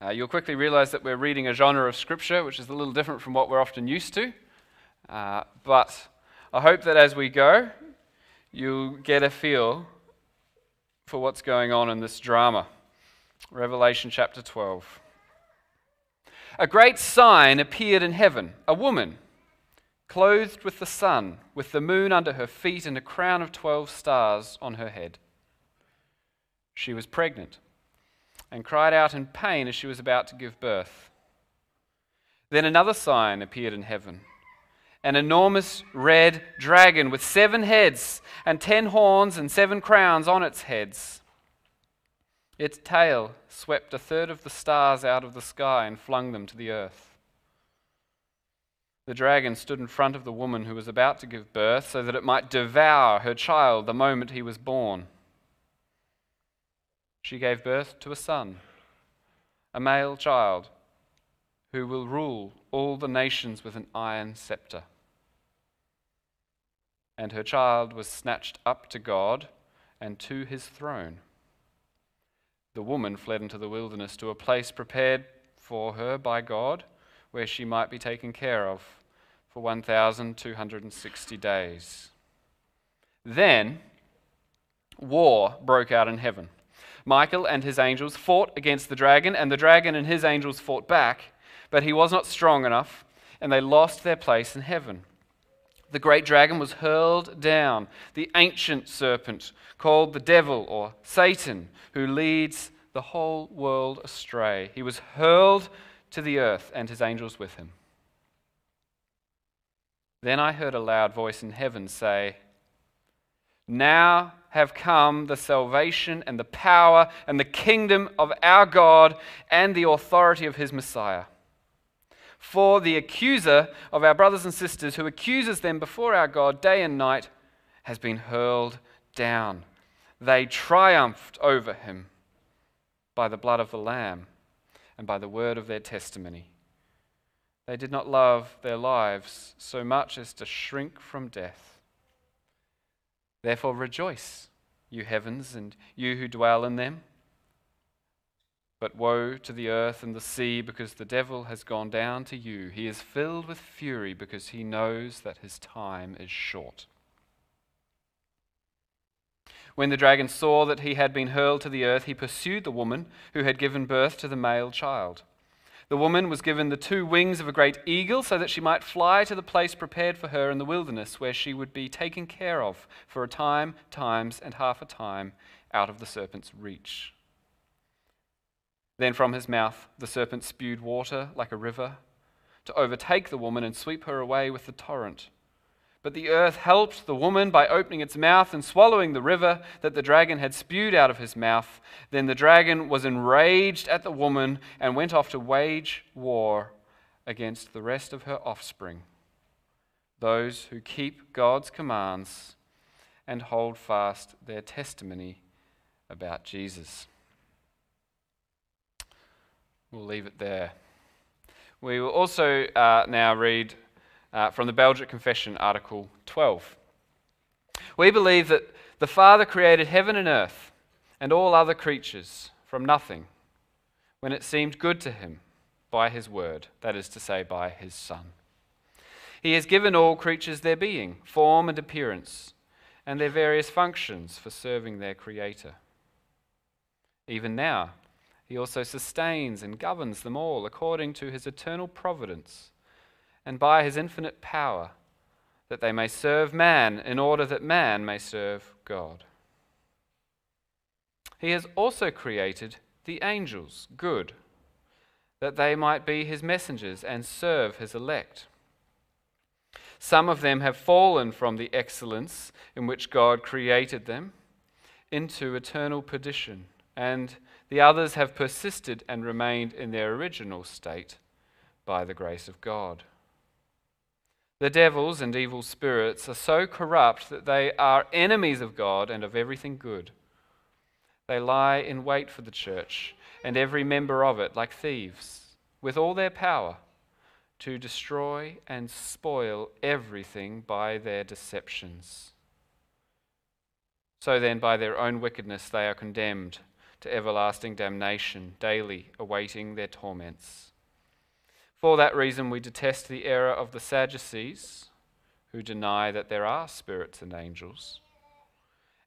Uh, you'll quickly realize that we're reading a genre of scripture which is a little different from what we're often used to. Uh, but I hope that as we go, you'll get a feel for what's going on in this drama. Revelation chapter 12. A great sign appeared in heaven a woman, clothed with the sun, with the moon under her feet, and a crown of 12 stars on her head. She was pregnant and cried out in pain as she was about to give birth. Then another sign appeared in heaven an enormous red dragon with seven heads and ten horns and seven crowns on its heads. Its tail swept a third of the stars out of the sky and flung them to the earth. The dragon stood in front of the woman who was about to give birth so that it might devour her child the moment he was born. She gave birth to a son, a male child, who will rule all the nations with an iron scepter. And her child was snatched up to God and to his throne. The woman fled into the wilderness to a place prepared for her by God, where she might be taken care of for 1,260 days. Then war broke out in heaven. Michael and his angels fought against the dragon, and the dragon and his angels fought back, but he was not strong enough, and they lost their place in heaven. The great dragon was hurled down, the ancient serpent, called the devil or Satan, who leads the whole world astray. He was hurled to the earth, and his angels with him. Then I heard a loud voice in heaven say, Now have come the salvation and the power and the kingdom of our God and the authority of his Messiah. For the accuser of our brothers and sisters, who accuses them before our God day and night, has been hurled down. They triumphed over him by the blood of the Lamb and by the word of their testimony. They did not love their lives so much as to shrink from death. Therefore, rejoice, you heavens, and you who dwell in them. But woe to the earth and the sea, because the devil has gone down to you. He is filled with fury, because he knows that his time is short. When the dragon saw that he had been hurled to the earth, he pursued the woman who had given birth to the male child. The woman was given the two wings of a great eagle so that she might fly to the place prepared for her in the wilderness, where she would be taken care of for a time, times, and half a time out of the serpent's reach. Then from his mouth the serpent spewed water like a river to overtake the woman and sweep her away with the torrent. But the earth helped the woman by opening its mouth and swallowing the river that the dragon had spewed out of his mouth. Then the dragon was enraged at the woman and went off to wage war against the rest of her offspring, those who keep God's commands and hold fast their testimony about Jesus. We'll leave it there. We will also uh, now read uh, from the Belgic Confession, Article 12. We believe that the Father created heaven and earth and all other creatures from nothing when it seemed good to him by his word, that is to say, by his Son. He has given all creatures their being, form, and appearance, and their various functions for serving their Creator. Even now, he also sustains and governs them all according to his eternal providence and by his infinite power, that they may serve man in order that man may serve God. He has also created the angels good, that they might be his messengers and serve his elect. Some of them have fallen from the excellence in which God created them into eternal perdition, and the others have persisted and remained in their original state by the grace of God. The devils and evil spirits are so corrupt that they are enemies of God and of everything good. They lie in wait for the church and every member of it like thieves, with all their power, to destroy and spoil everything by their deceptions. So then, by their own wickedness, they are condemned to everlasting damnation, daily awaiting their torments. For that reason, we detest the error of the Sadducees, who deny that there are spirits and angels,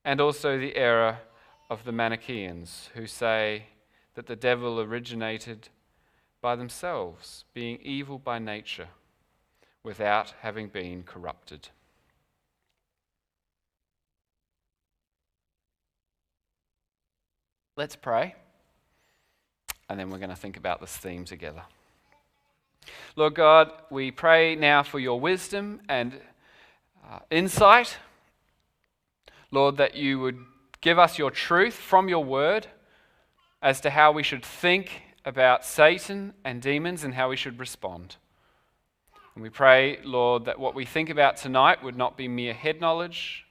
and also the error of the Manichaeans, who say that the devil originated by themselves, being evil by nature, without having been corrupted. Let's pray, and then we're going to think about this theme together. Lord God, we pray now for your wisdom and uh, insight. Lord, that you would give us your truth from your word as to how we should think about Satan and demons and how we should respond. And we pray, Lord, that what we think about tonight would not be mere head knowledge,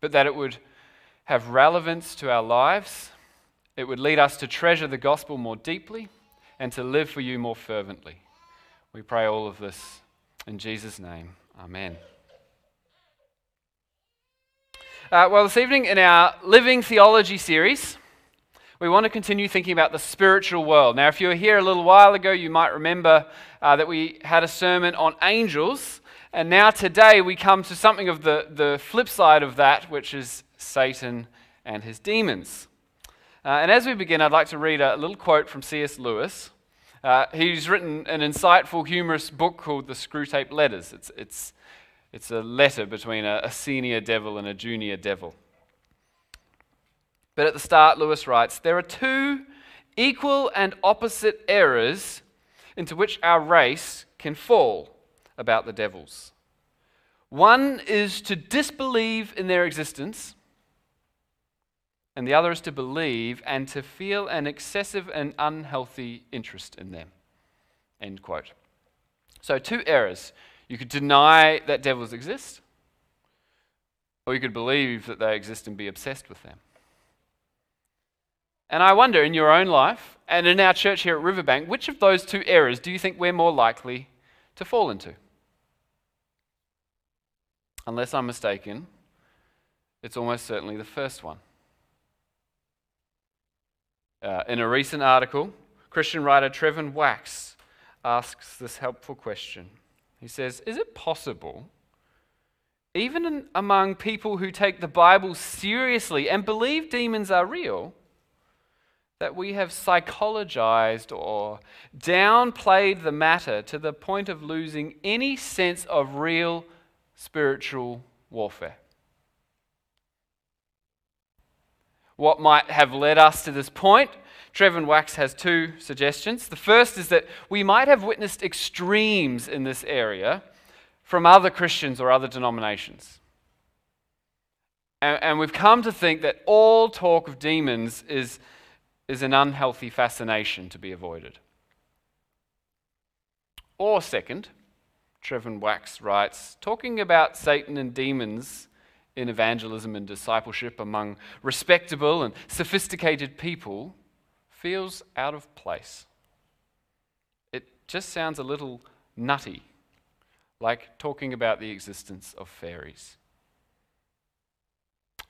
but that it would have relevance to our lives it would lead us to treasure the gospel more deeply and to live for you more fervently. We pray all of this in Jesus' name. Amen. Uh, well, this evening in our Living Theology series, we want to continue thinking about the spiritual world. Now, if you were here a little while ago, you might remember uh, that we had a sermon on angels. And now, today, we come to something of the, the flip side of that, which is Satan and his demons. Uh, and as we begin, I'd like to read a little quote from C.S. Lewis. Uh, he's written an insightful, humorous book called The Screwtape Letters. It's, it's, it's a letter between a, a senior devil and a junior devil. But at the start, Lewis writes There are two equal and opposite errors into which our race can fall about the devils. One is to disbelieve in their existence, and the other is to believe and to feel an excessive and unhealthy interest in them. End quote. So, two errors. You could deny that devils exist, or you could believe that they exist and be obsessed with them. And I wonder in your own life and in our church here at Riverbank, which of those two errors do you think we're more likely to fall into? Unless I'm mistaken, it's almost certainly the first one. Uh, in a recent article, Christian writer Trevin Wax asks this helpful question. He says, Is it possible, even in, among people who take the Bible seriously and believe demons are real, that we have psychologized or downplayed the matter to the point of losing any sense of real spiritual warfare? What might have led us to this point. Trevin Wax has two suggestions. The first is that we might have witnessed extremes in this area from other Christians or other denominations. And, and we've come to think that all talk of demons is, is an unhealthy fascination to be avoided. Or, second, Trevin Wax writes, talking about Satan and demons in evangelism and discipleship among respectable and sophisticated people feels out of place. It just sounds a little nutty, like talking about the existence of fairies.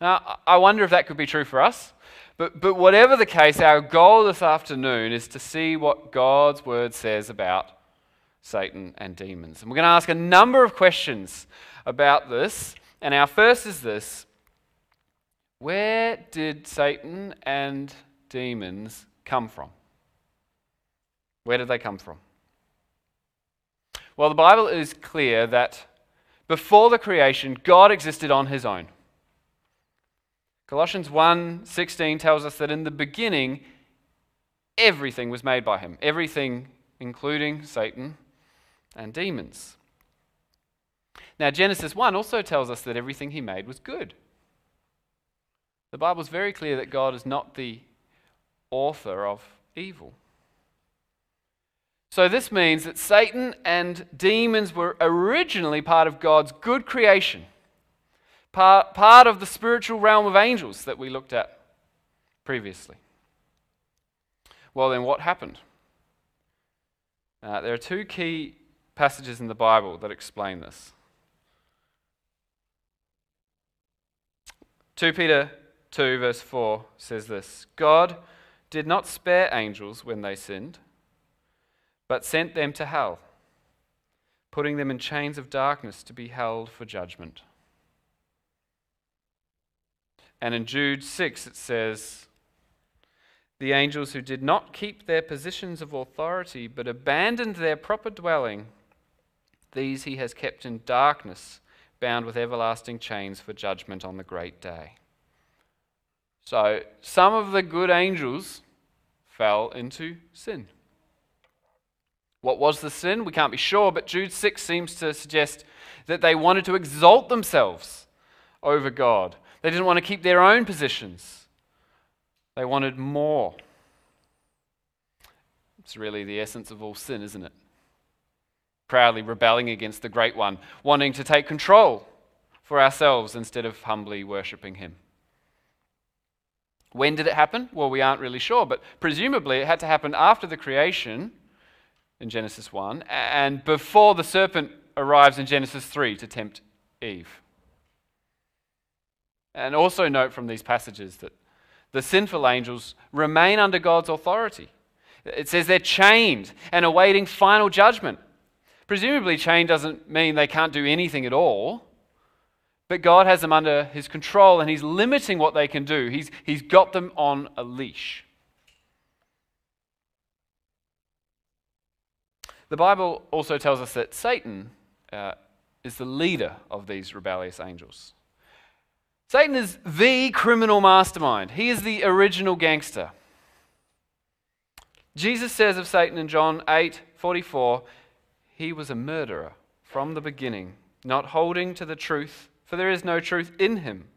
Now, I wonder if that could be true for us. But, but whatever the case, our goal this afternoon is to see what God's word says about Satan and demons. And we're going to ask a number of questions about this. And our first is this Where did Satan and demons come from? Where did they come from? Well, the Bible is clear that before the creation, God existed on his own. Colossians 1:16 tells us that in the beginning everything was made by him, everything including Satan and demons. Now, Genesis 1 also tells us that everything he made was good. The Bible is very clear that God is not the author of evil. So, this means that Satan and demons were originally part of God's good creation, part, part of the spiritual realm of angels that we looked at previously. Well, then, what happened? Uh, there are two key passages in the Bible that explain this. 2 Peter 2, verse 4 says this God, did not spare angels when they sinned, but sent them to hell, putting them in chains of darkness to be held for judgment. And in Jude 6, it says, The angels who did not keep their positions of authority, but abandoned their proper dwelling, these he has kept in darkness, bound with everlasting chains for judgment on the great day. So, some of the good angels fell into sin. What was the sin? We can't be sure, but Jude 6 seems to suggest that they wanted to exalt themselves over God. They didn't want to keep their own positions, they wanted more. It's really the essence of all sin, isn't it? Proudly rebelling against the Great One, wanting to take control for ourselves instead of humbly worshipping Him. When did it happen? Well, we aren't really sure, but presumably it had to happen after the creation in Genesis 1 and before the serpent arrives in Genesis 3 to tempt Eve. And also note from these passages that the sinful angels remain under God's authority. It says they're chained and awaiting final judgment. Presumably, chain doesn't mean they can't do anything at all. But God has them under his control and he's limiting what they can do. He's, he's got them on a leash. The Bible also tells us that Satan uh, is the leader of these rebellious angels. Satan is the criminal mastermind, he is the original gangster. Jesus says of Satan in John 8 44, he was a murderer from the beginning, not holding to the truth for there is no truth in him.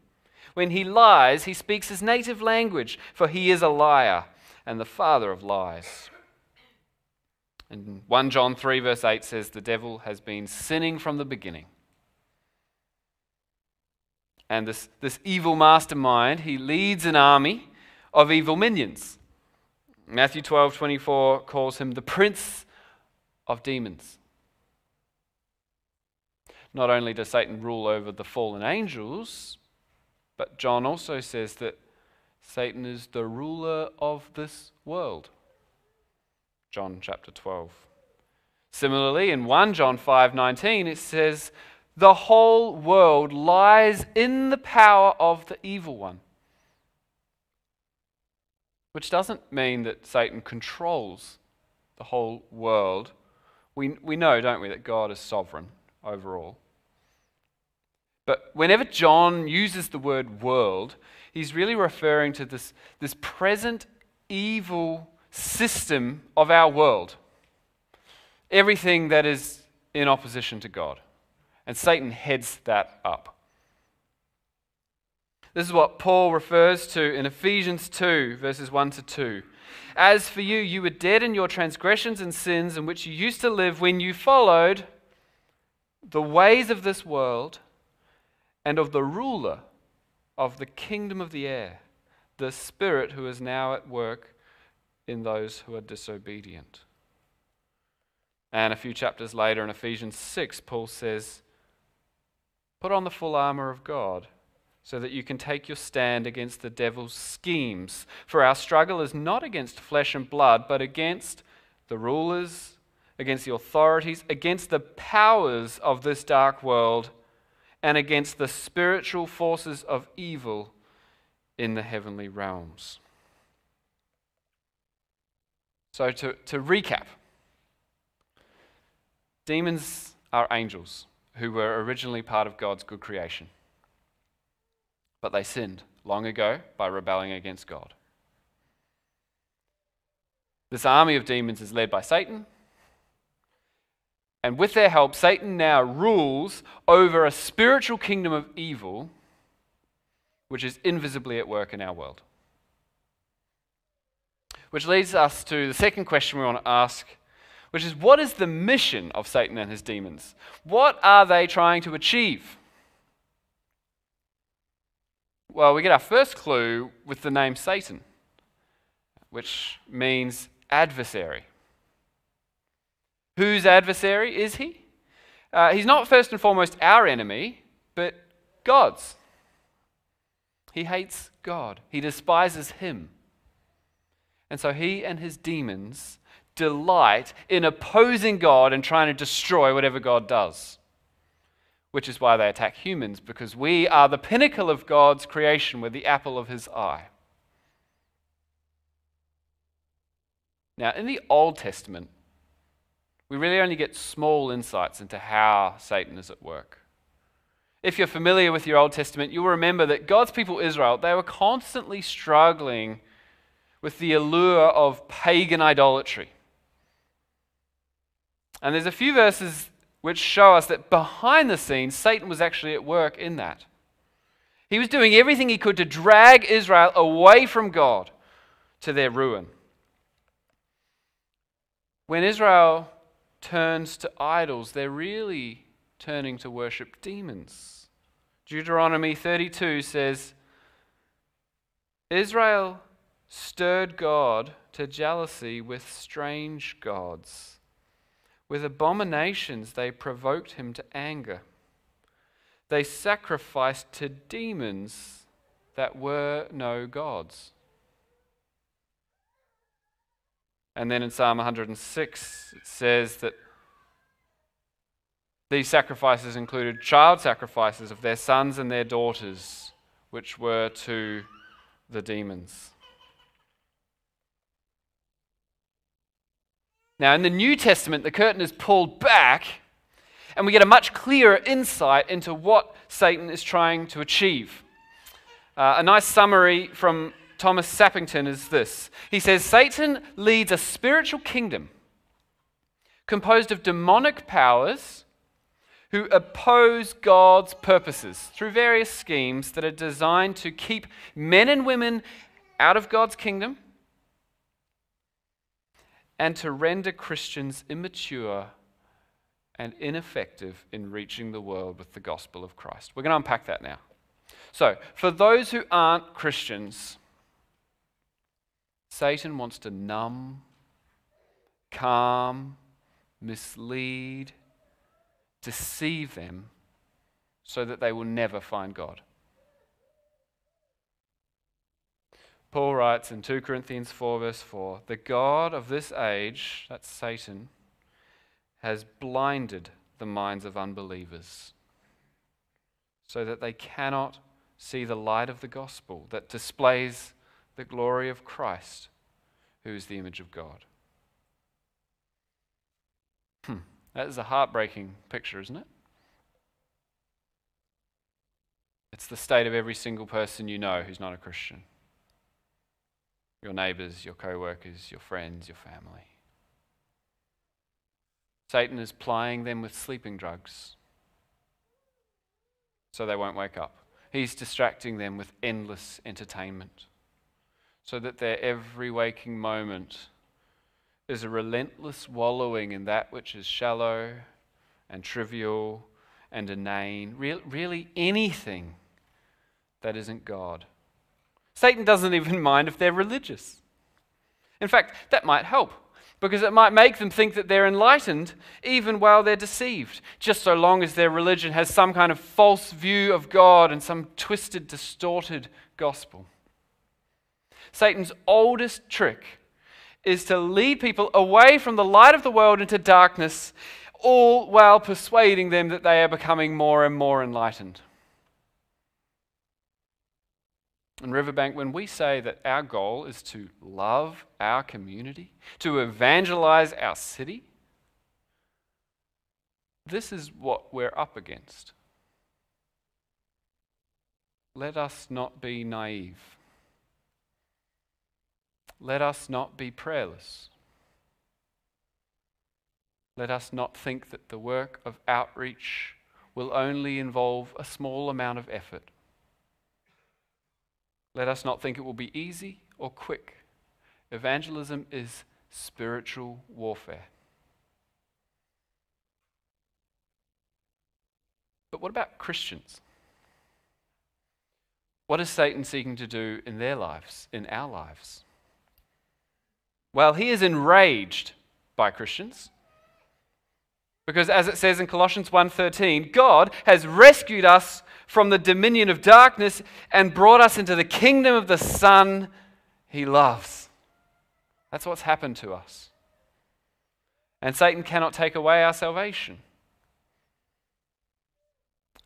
When he lies, he speaks his native language, for he is a liar and the father of lies. And 1 John 3, verse 8 says, The devil has been sinning from the beginning. And this, this evil mastermind, he leads an army of evil minions. Matthew 12, 24 calls him the prince of demons. Not only does Satan rule over the fallen angels, but John also says that Satan is the ruler of this world. John chapter 12. Similarly, in 1 John 5:19 it says, "The whole world lies in the power of the evil one." Which doesn't mean that Satan controls the whole world. We, we know, don't we, that God is sovereign over all. But whenever John uses the word world, he's really referring to this, this present evil system of our world. Everything that is in opposition to God. And Satan heads that up. This is what Paul refers to in Ephesians 2, verses 1 to 2. As for you, you were dead in your transgressions and sins in which you used to live when you followed the ways of this world and of the ruler of the kingdom of the air, the Spirit who is now at work in those who are disobedient. And a few chapters later in Ephesians 6, Paul says, Put on the full armor of God so that you can take your stand against the devil's schemes. For our struggle is not against flesh and blood, but against the rulers, against the authorities, against the powers of this dark world and against the spiritual forces of evil in the heavenly realms. So, to, to recap, demons are angels who were originally part of God's good creation. But they sinned long ago by rebelling against God. This army of demons is led by Satan, and with their help, Satan now rules over a spiritual kingdom of evil which is invisibly at work in our world. Which leads us to the second question we want to ask, which is what is the mission of Satan and his demons? What are they trying to achieve? Well, we get our first clue with the name Satan, which means adversary. Whose adversary is he? Uh, he's not first and foremost our enemy, but God's. He hates God, he despises him. And so he and his demons delight in opposing God and trying to destroy whatever God does. Which is why they attack humans, because we are the pinnacle of God's creation. We're the apple of his eye. Now, in the Old Testament, we really only get small insights into how Satan is at work. If you're familiar with your Old Testament, you'll remember that God's people, Israel, they were constantly struggling with the allure of pagan idolatry. And there's a few verses which show us that behind the scenes, Satan was actually at work in that. He was doing everything he could to drag Israel away from God to their ruin. When Israel turns to idols, they're really turning to worship demons. Deuteronomy 32 says Israel stirred God to jealousy with strange gods. With abominations, they provoked him to anger. They sacrificed to demons that were no gods. And then in Psalm 106, it says that these sacrifices included child sacrifices of their sons and their daughters, which were to the demons. Now, in the New Testament, the curtain is pulled back, and we get a much clearer insight into what Satan is trying to achieve. Uh, a nice summary from Thomas Sappington is this He says Satan leads a spiritual kingdom composed of demonic powers who oppose God's purposes through various schemes that are designed to keep men and women out of God's kingdom and to render Christians immature and ineffective in reaching the world with the gospel of Christ. We're going to unpack that now. So, for those who aren't Christians, Satan wants to numb, calm, mislead, deceive them so that they will never find God. Paul writes in 2 Corinthians 4, verse 4 The God of this age, that's Satan, has blinded the minds of unbelievers so that they cannot see the light of the gospel that displays the glory of Christ, who is the image of God. Hmm. That is a heartbreaking picture, isn't it? It's the state of every single person you know who's not a Christian your neighbors, your co workers, your friends, your family. Satan is plying them with sleeping drugs so they won't wake up. He's distracting them with endless entertainment so that their every waking moment is a relentless wallowing in that which is shallow and trivial and inane, Re- really anything that isn't God. Satan doesn't even mind if they're religious. In fact, that might help because it might make them think that they're enlightened even while they're deceived, just so long as their religion has some kind of false view of God and some twisted, distorted gospel. Satan's oldest trick is to lead people away from the light of the world into darkness, all while persuading them that they are becoming more and more enlightened. In Riverbank, when we say that our goal is to love our community, to evangelize our city, this is what we're up against. Let us not be naive. Let us not be prayerless. Let us not think that the work of outreach will only involve a small amount of effort let us not think it will be easy or quick. Evangelism is spiritual warfare. But what about Christians? What is Satan seeking to do in their lives, in our lives? Well, he is enraged by Christians. Because as it says in Colossians 1:13, God has rescued us from the dominion of darkness and brought us into the kingdom of the Son he loves. That's what's happened to us. And Satan cannot take away our salvation.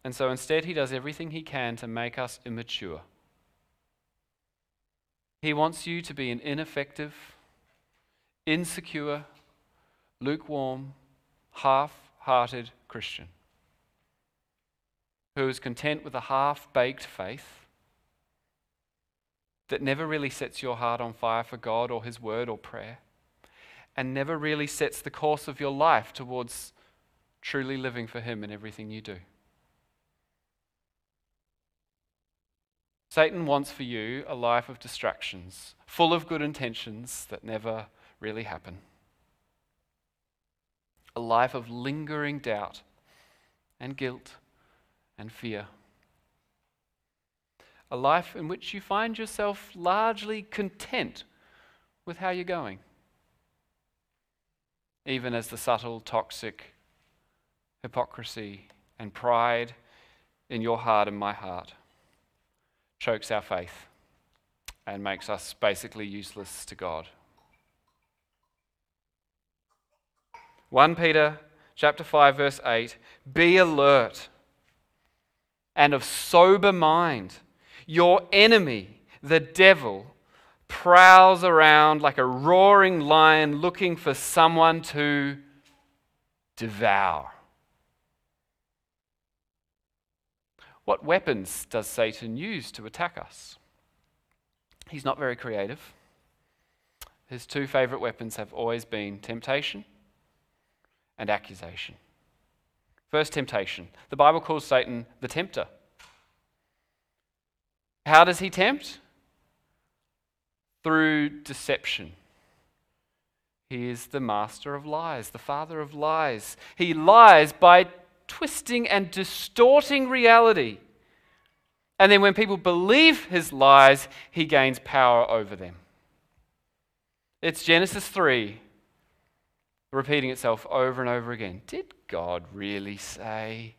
And so instead, he does everything he can to make us immature. He wants you to be an ineffective, insecure, lukewarm, half hearted Christian who is content with a half baked faith that never really sets your heart on fire for God or His Word or prayer, and never really sets the course of your life towards truly living for Him in everything you do. Satan wants for you a life of distractions, full of good intentions that never really happen. A life of lingering doubt and guilt and fear. A life in which you find yourself largely content with how you're going, even as the subtle, toxic hypocrisy and pride in your heart and my heart chokes our faith and makes us basically useless to God. 1 Peter chapter 5 verse 8 be alert and of sober mind your enemy the devil prowls around like a roaring lion looking for someone to devour What weapons does Satan use to attack us? He's not very creative. His two favorite weapons have always been temptation and accusation. First, temptation. The Bible calls Satan the tempter. How does he tempt? Through deception. He is the master of lies, the father of lies. He lies by twisting and distorting reality. And then when people believe his lies, he gains power over them. It's Genesis 3 repeating itself over and over again. Did God really say?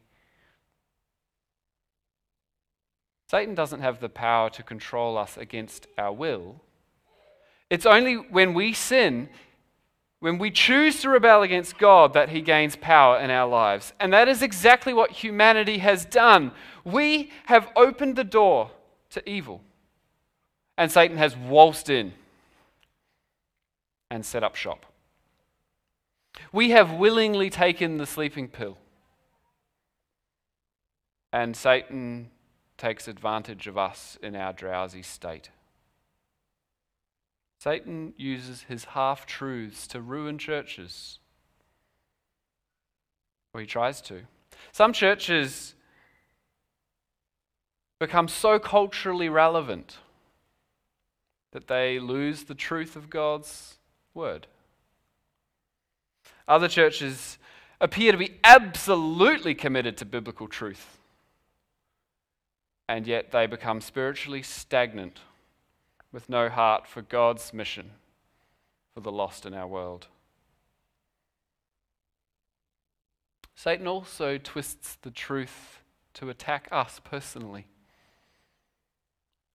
Satan doesn't have the power to control us against our will. It's only when we sin when we choose to rebel against God, that He gains power in our lives. And that is exactly what humanity has done. We have opened the door to evil, and Satan has waltzed in and set up shop. We have willingly taken the sleeping pill, and Satan takes advantage of us in our drowsy state. Satan uses his half truths to ruin churches. Or he tries to. Some churches become so culturally relevant that they lose the truth of God's word. Other churches appear to be absolutely committed to biblical truth, and yet they become spiritually stagnant with no heart for God's mission for the lost in our world. Satan also twists the truth to attack us personally.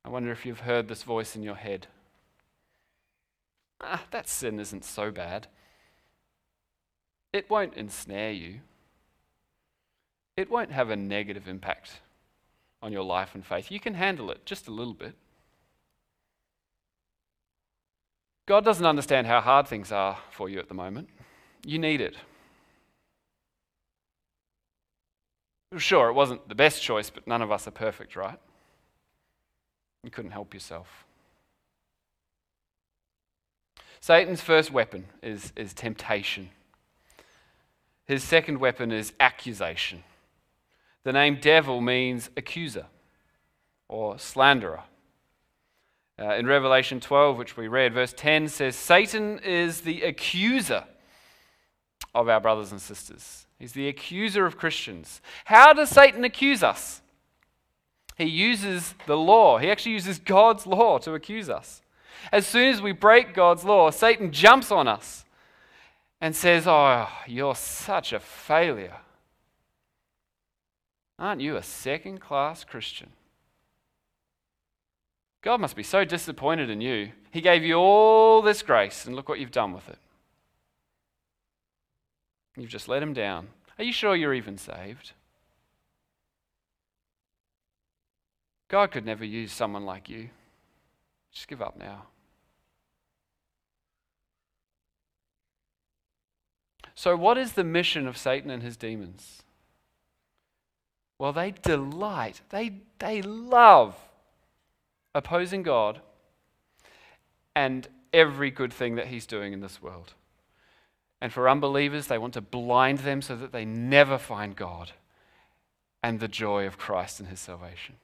I wonder if you've heard this voice in your head. Ah, that sin isn't so bad. It won't ensnare you. It won't have a negative impact on your life and faith. You can handle it just a little bit. God doesn't understand how hard things are for you at the moment. You need it. Sure, it wasn't the best choice, but none of us are perfect, right? You couldn't help yourself. Satan's first weapon is, is temptation. His second weapon is accusation. The name devil means accuser or slanderer. Uh, in Revelation 12, which we read, verse 10 says, Satan is the accuser of our brothers and sisters. He's the accuser of Christians. How does Satan accuse us? He uses the law. He actually uses God's law to accuse us. As soon as we break God's law, Satan jumps on us and says, Oh, you're such a failure. Aren't you a second class Christian? God must be so disappointed in you. He gave you all this grace, and look what you've done with it. You've just let him down. Are you sure you're even saved? God could never use someone like you. Just give up now. So, what is the mission of Satan and his demons? Well, they delight, they, they love opposing God and every good thing that he's doing in this world. And for unbelievers, they want to blind them so that they never find God and the joy of Christ and his salvation.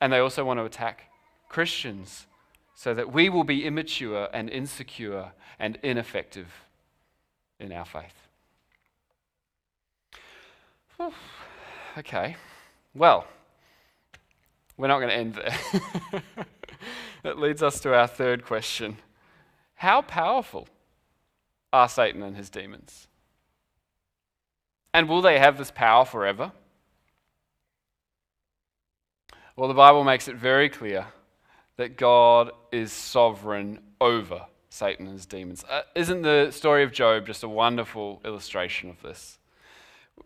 And they also want to attack Christians so that we will be immature and insecure and ineffective in our faith. Okay, well, we're not going to end there. that leads us to our third question How powerful are Satan and his demons? And will they have this power forever? Well, the Bible makes it very clear that God is sovereign over Satan and his demons. Uh, isn't the story of Job just a wonderful illustration of this?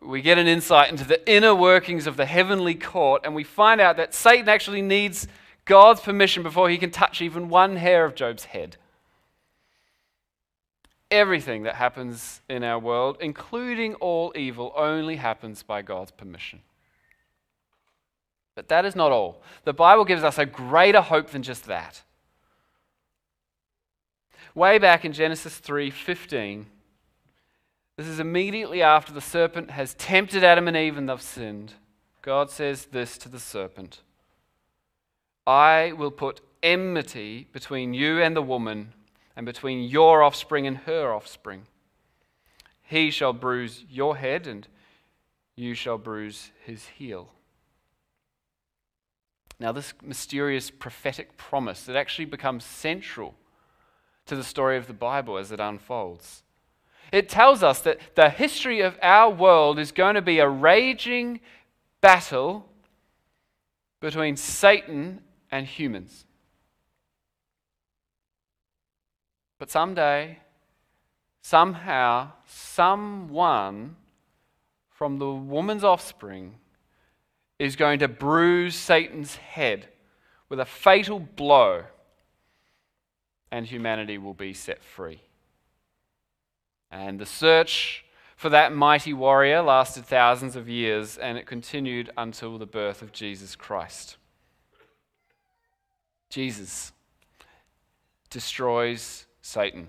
We get an insight into the inner workings of the heavenly court, and we find out that Satan actually needs God's permission before he can touch even one hair of Job's head. Everything that happens in our world, including all evil, only happens by God's permission. But that is not all. The Bible gives us a greater hope than just that. Way back in Genesis 3:15, this is immediately after the serpent has tempted Adam and Eve and they've sinned. God says this to the serpent I will put enmity between you and the woman, and between your offspring and her offspring. He shall bruise your head, and you shall bruise his heel. Now, this mysterious prophetic promise that actually becomes central to the story of the Bible as it unfolds. It tells us that the history of our world is going to be a raging battle between Satan and humans. But someday, somehow, someone from the woman's offspring is going to bruise Satan's head with a fatal blow, and humanity will be set free. And the search for that mighty warrior lasted thousands of years, and it continued until the birth of Jesus Christ. Jesus destroys Satan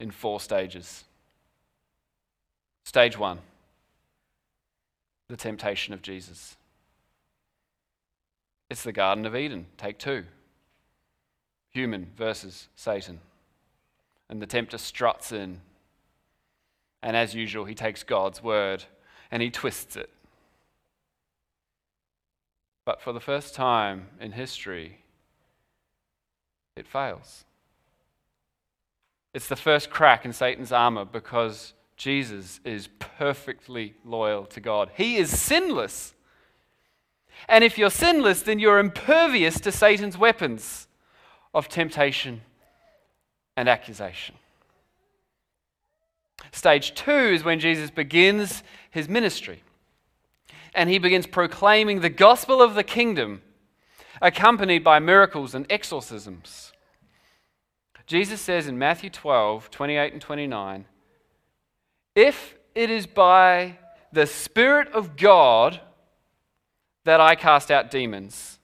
in four stages. Stage one the temptation of Jesus. It's the Garden of Eden, take two. Human versus Satan. And the tempter struts in. And as usual, he takes God's word and he twists it. But for the first time in history, it fails. It's the first crack in Satan's armor because Jesus is perfectly loyal to God. He is sinless. And if you're sinless, then you're impervious to Satan's weapons of temptation and accusation. Stage two is when Jesus begins his ministry. And he begins proclaiming the gospel of the kingdom, accompanied by miracles and exorcisms. Jesus says in Matthew 12, 28 and 29, if it is by the Spirit of God that I cast out demons,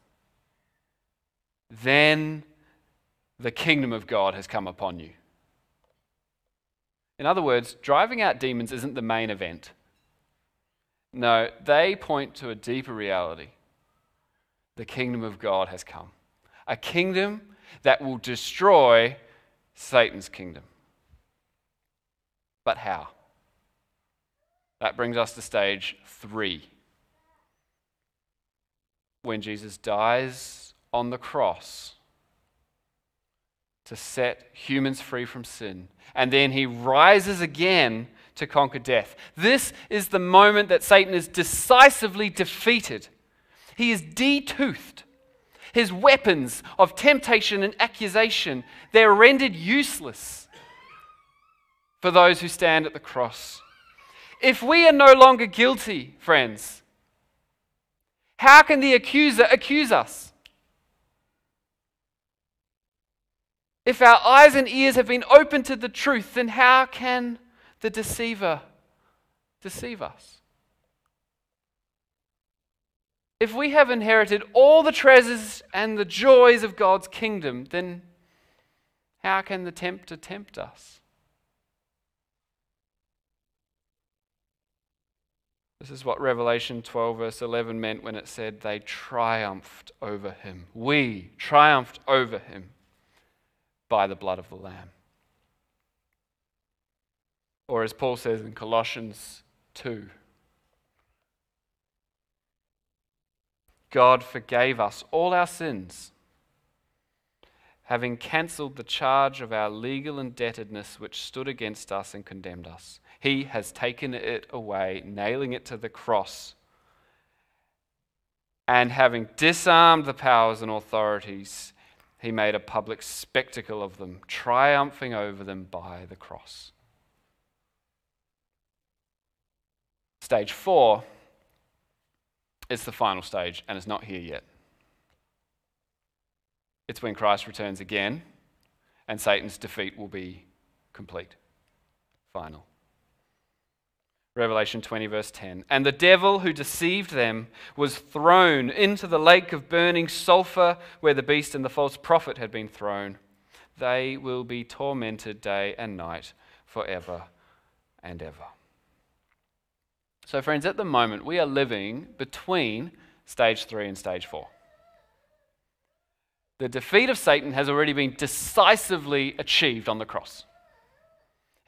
then the kingdom of God has come upon you. In other words, driving out demons isn't the main event. No, they point to a deeper reality. The kingdom of God has come. A kingdom that will destroy Satan's kingdom. But how? That brings us to stage three. When Jesus dies on the cross to set humans free from sin, and then he rises again to conquer death. This is the moment that Satan is decisively defeated. He is detoothed. his weapons of temptation and accusation, they're rendered useless for those who stand at the cross. If we are no longer guilty, friends, how can the accuser accuse us? If our eyes and ears have been opened to the truth, then how can the deceiver deceive us? If we have inherited all the treasures and the joys of God's kingdom, then how can the tempter tempt us? This is what Revelation 12, verse 11 meant when it said they triumphed over him. We triumphed over him by the blood of the Lamb. Or as Paul says in Colossians 2, God forgave us all our sins, having cancelled the charge of our legal indebtedness which stood against us and condemned us. He has taken it away, nailing it to the cross. And having disarmed the powers and authorities, he made a public spectacle of them, triumphing over them by the cross. Stage four is the final stage, and it's not here yet. It's when Christ returns again, and Satan's defeat will be complete, final. Revelation 20, verse 10. And the devil who deceived them was thrown into the lake of burning sulfur where the beast and the false prophet had been thrown. They will be tormented day and night forever and ever. So, friends, at the moment, we are living between stage three and stage four. The defeat of Satan has already been decisively achieved on the cross.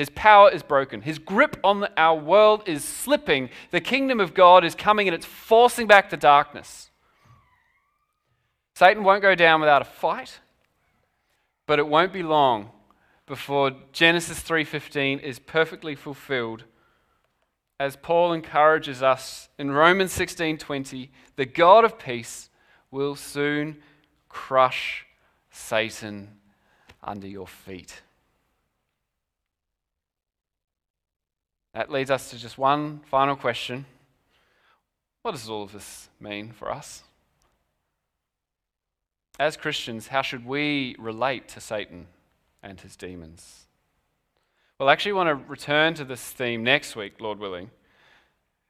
His power is broken. His grip on our world is slipping. The kingdom of God is coming and it's forcing back the darkness. Satan won't go down without a fight, but it won't be long before Genesis 3:15 is perfectly fulfilled. As Paul encourages us in Romans 16:20, the God of peace will soon crush Satan under your feet. That leads us to just one final question. What does all of this mean for us? As Christians, how should we relate to Satan and his demons? Well, I actually want to return to this theme next week, Lord willing,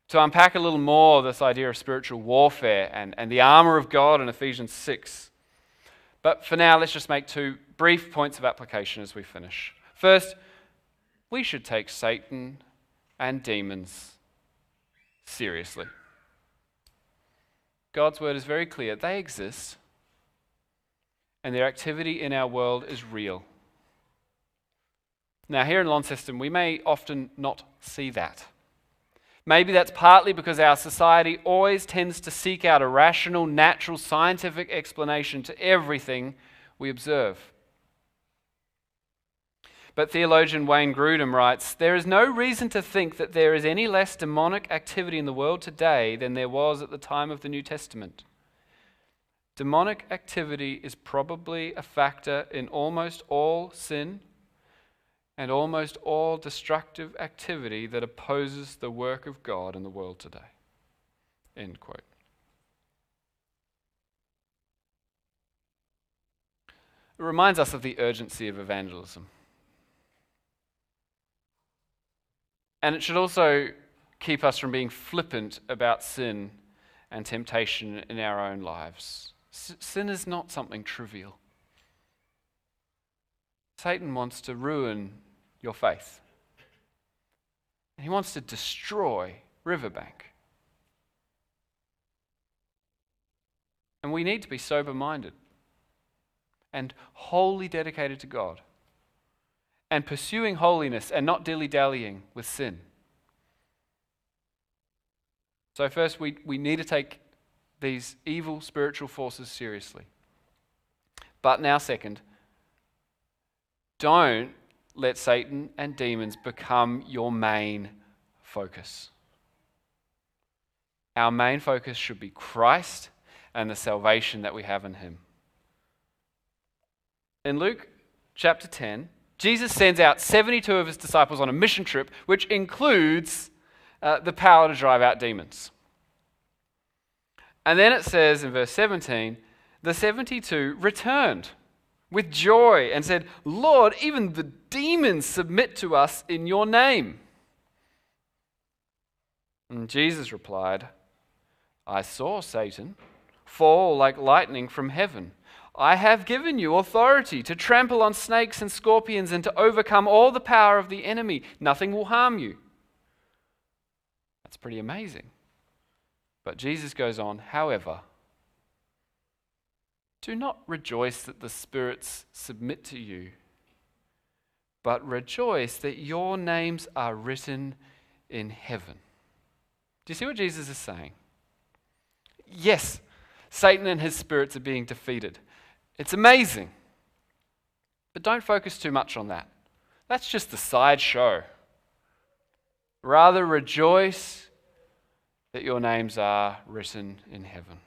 to unpack a little more this idea of spiritual warfare and, and the armor of God in Ephesians 6. But for now, let's just make two brief points of application as we finish. First, we should take Satan and demons seriously. God's word is very clear. They exist, and their activity in our world is real. Now, here in Launceston, we may often not see that. Maybe that's partly because our society always tends to seek out a rational, natural, scientific explanation to everything we observe. But theologian Wayne Grudem writes There is no reason to think that there is any less demonic activity in the world today than there was at the time of the New Testament. Demonic activity is probably a factor in almost all sin and almost all destructive activity that opposes the work of God in the world today. End quote. It reminds us of the urgency of evangelism. And it should also keep us from being flippant about sin and temptation in our own lives. Sin is not something trivial. Satan wants to ruin your faith. He wants to destroy Riverbank. And we need to be sober minded and wholly dedicated to God and pursuing holiness and not dilly dallying with sin. So, first, we, we need to take these evil spiritual forces seriously. But now, second, don't let Satan and demons become your main focus. Our main focus should be Christ and the salvation that we have in Him. in Luke chapter 10, Jesus sends out 72 of his disciples on a mission trip, which includes uh, the power to drive out demons. And then it says in verse 17, the 72 returned with joy and said, Lord, even the demons submit to us in your name. And Jesus replied, I saw Satan fall like lightning from heaven. I have given you authority to trample on snakes and scorpions and to overcome all the power of the enemy. Nothing will harm you. That's pretty amazing. But Jesus goes on, however, do not rejoice that the spirits submit to you, but rejoice that your names are written in heaven. Do you see what Jesus is saying? Yes, Satan and his spirits are being defeated. It's amazing. But don't focus too much on that. That's just the sideshow. Rather, rejoice that your names are written in heaven.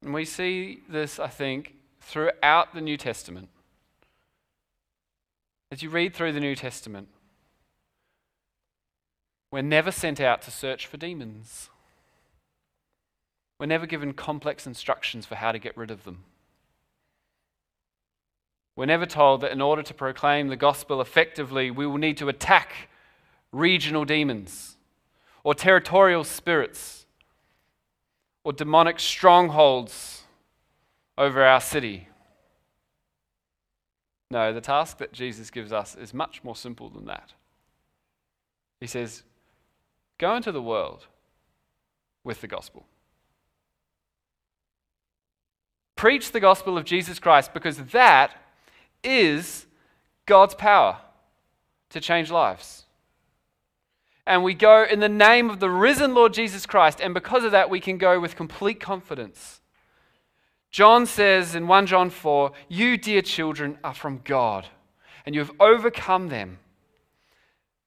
And we see this, I think, throughout the New Testament. As you read through the New Testament, we're never sent out to search for demons. We're never given complex instructions for how to get rid of them. We're never told that in order to proclaim the gospel effectively, we will need to attack regional demons or territorial spirits or demonic strongholds over our city. No, the task that Jesus gives us is much more simple than that. He says, Go into the world with the gospel. Preach the gospel of Jesus Christ because that is God's power to change lives. And we go in the name of the risen Lord Jesus Christ, and because of that, we can go with complete confidence. John says in 1 John 4 You, dear children, are from God, and you have overcome them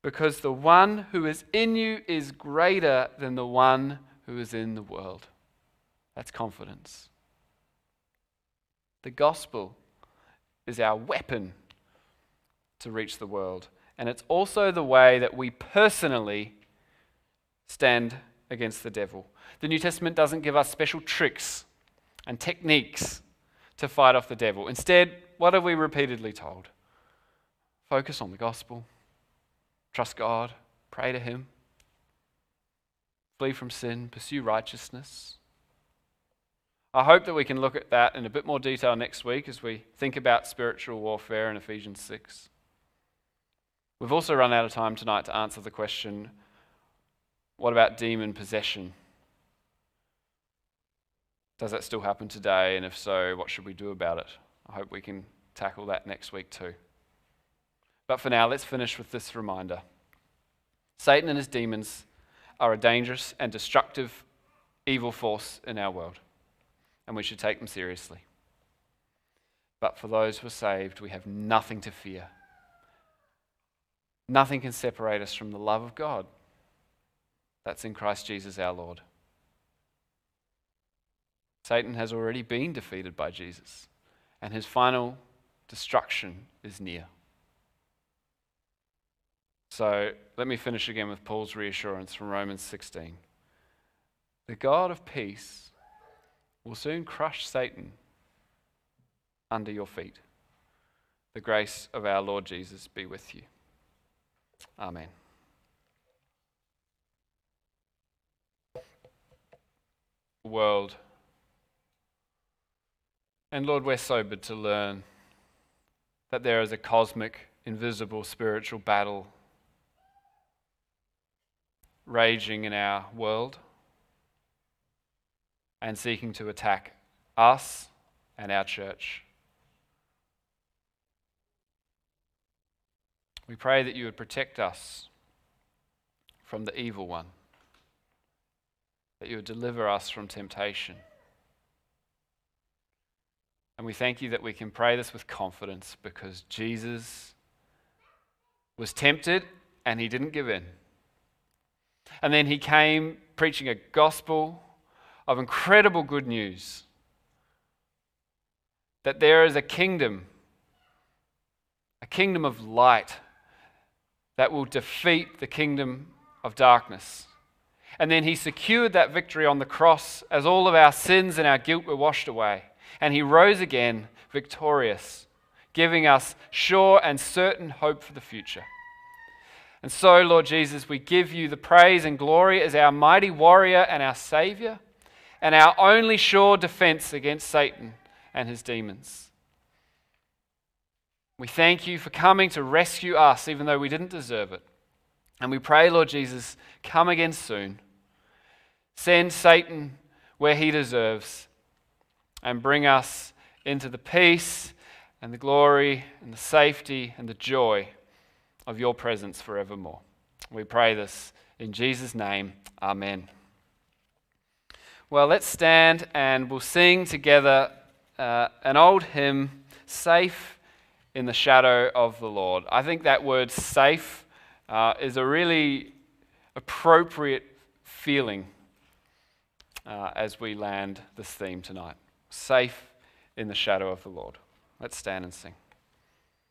because the one who is in you is greater than the one who is in the world. That's confidence. The gospel is our weapon to reach the world, and it's also the way that we personally stand against the devil. The New Testament doesn't give us special tricks and techniques to fight off the devil. Instead, what are we repeatedly told? Focus on the gospel Trust God, pray to Him, flee from sin, pursue righteousness. I hope that we can look at that in a bit more detail next week as we think about spiritual warfare in Ephesians 6. We've also run out of time tonight to answer the question what about demon possession? Does that still happen today? And if so, what should we do about it? I hope we can tackle that next week too. But for now, let's finish with this reminder Satan and his demons are a dangerous and destructive evil force in our world, and we should take them seriously. But for those who are saved, we have nothing to fear. Nothing can separate us from the love of God. That's in Christ Jesus our Lord. Satan has already been defeated by Jesus, and his final destruction is near. So let me finish again with Paul's reassurance from Romans 16. The God of peace will soon crush Satan under your feet. The grace of our Lord Jesus be with you. Amen. World. And Lord, we're sobered to learn that there is a cosmic, invisible spiritual battle raging in our world and seeking to attack us and our church. We pray that you would protect us from the evil one, that you would deliver us from temptation. And we thank you that we can pray this with confidence because Jesus was tempted and he didn't give in. And then he came preaching a gospel of incredible good news. that there is a kingdom, a kingdom of light that will defeat the kingdom of darkness. And then he secured that victory on the cross as all of our sins and our guilt were washed away. And he rose again victorious, giving us sure and certain hope for the future. And so, Lord Jesus, we give you the praise and glory as our mighty warrior and our Savior, and our only sure defense against Satan and his demons. We thank you for coming to rescue us, even though we didn't deserve it. And we pray, Lord Jesus, come again soon. Send Satan where he deserves and bring us into the peace and the glory and the safety and the joy of your presence forevermore. We pray this in Jesus' name. Amen. Well, let's stand and we'll sing together uh, an old hymn, Safe in the Shadow of the Lord. I think that word safe uh, is a really appropriate feeling uh, as we land this theme tonight. Safe in the shadow of the Lord. Let's stand and sing.